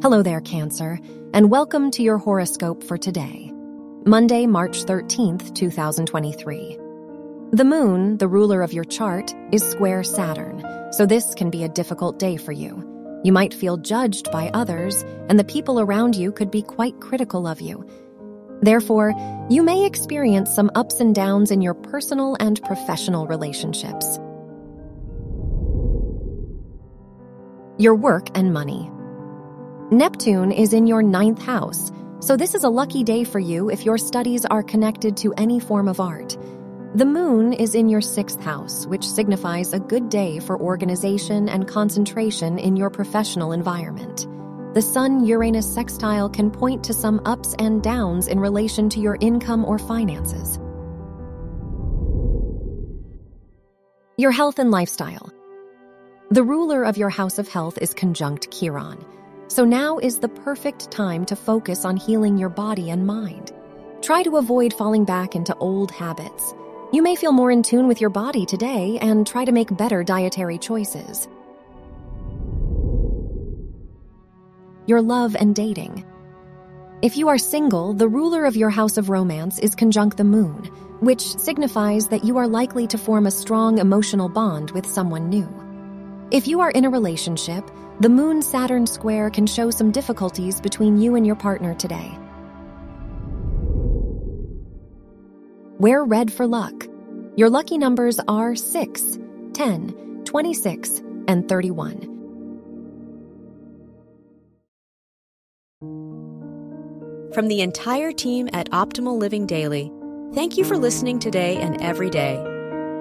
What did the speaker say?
Hello there, Cancer, and welcome to your horoscope for today, Monday, March 13th, 2023. The moon, the ruler of your chart, is square Saturn, so this can be a difficult day for you. You might feel judged by others, and the people around you could be quite critical of you. Therefore, you may experience some ups and downs in your personal and professional relationships. Your work and money. Neptune is in your ninth house, so this is a lucky day for you if your studies are connected to any form of art. The moon is in your sixth house, which signifies a good day for organization and concentration in your professional environment. The Sun Uranus sextile can point to some ups and downs in relation to your income or finances. Your health and lifestyle. The ruler of your house of health is conjunct Chiron. So now is the perfect time to focus on healing your body and mind. Try to avoid falling back into old habits. You may feel more in tune with your body today and try to make better dietary choices. Your love and dating. If you are single, the ruler of your house of romance is conjunct the moon, which signifies that you are likely to form a strong emotional bond with someone new. If you are in a relationship, the Moon Saturn square can show some difficulties between you and your partner today. Wear red for luck. Your lucky numbers are 6, 10, 26, and 31. From the entire team at Optimal Living Daily, thank you for listening today and every day.